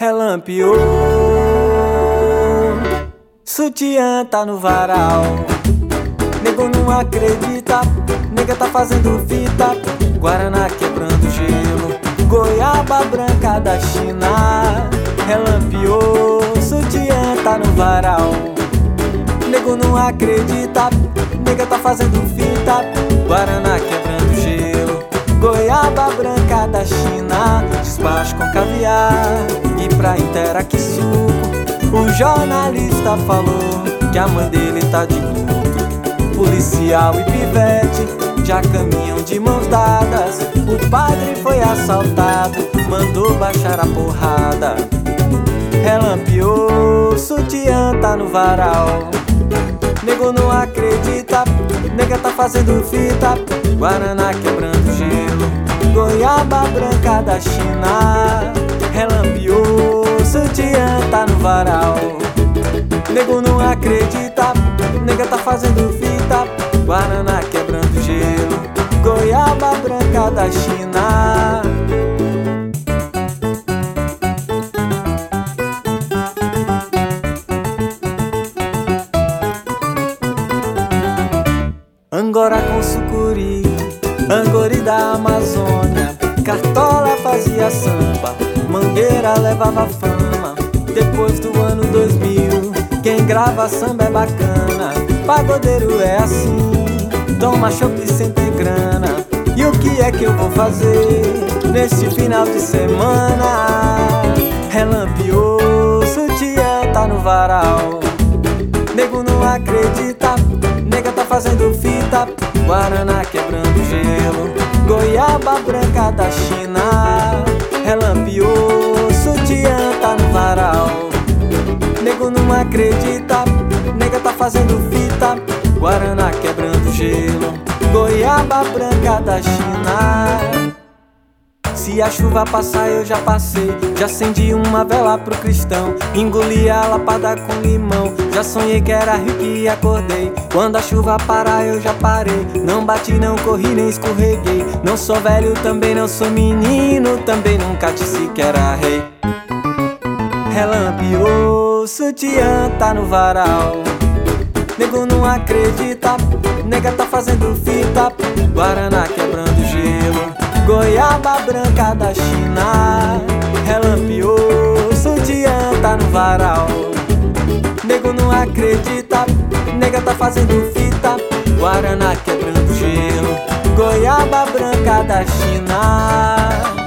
Relampiou, sutiã tá no varal. Nego não acredita, nega tá fazendo fita. Guaraná quebrando gelo, goiaba branca da China. Relampiou, sutiã tá no varal. Nego não acredita, nega tá fazendo fita. Guaraná quebrando gelo, goiaba branca da China. Despacho com caviar pra inteira que suco. O jornalista falou que a mãe dele tá de luto. Policial e pivete já caminham de mãos dadas. O padre foi assaltado, mandou baixar a porrada. Relampiou, sutiã tá no varal. Nego não acredita, nega tá fazendo fita. Guaraná quebrando gelo, goiaba branca da China. Nego não acredita, nega tá fazendo fita. Guaraná quebrando gelo, goiaba branca da China. Angora com sucuri, angori da Amazônia. Cartola fazia samba, mangueira levava fama. Depois do ano 2000, quem grava samba é bacana. Pagodeiro é assim, toma chope sem ter grana. E o que é que eu vou fazer neste final de semana? Relampiou, sutiã tá no varal. Nego não acredita, nega tá fazendo fita. Guaraná quebrando gelo, goiaba branca da China. Relampiou, não acredita, nega tá fazendo fita. Guaraná quebrando gelo, goiaba branca da China. Se a chuva passar, eu já passei. Já acendi uma vela pro cristão. Engoli a lapada com limão. Já sonhei que era rico e acordei. Quando a chuva parar, eu já parei. Não bati, não corri, nem escorreguei. Não sou velho, também não sou menino. Também nunca disse que era rei. Sutiã tá no varal. Nego não acredita, nega tá fazendo fita. Guaraná quebrando gelo. Goiaba branca da China Relampiou, sutiã tá no varal Nego não acredita, nega tá fazendo fita Guaraná quebrando gelo Goiaba branca da China